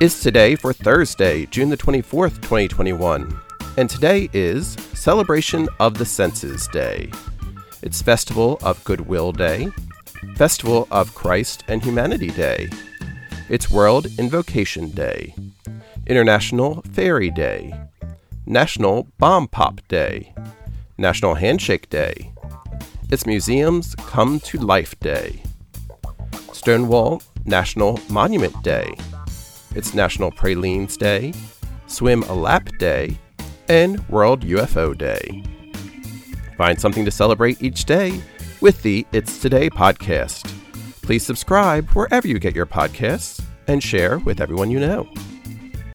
is today for Thursday, June the 24th, 2021. And today is Celebration of the Senses Day. It's Festival of Goodwill Day, Festival of Christ and Humanity Day. It's World Invocation Day, International Fairy Day, National Bomb Pop Day, National Handshake Day. It's Museums Come to Life Day, Stonewall National Monument Day. It's National Pralines Day, Swim a Lap Day, and World UFO Day. Find something to celebrate each day with the It's Today podcast. Please subscribe wherever you get your podcasts and share with everyone you know.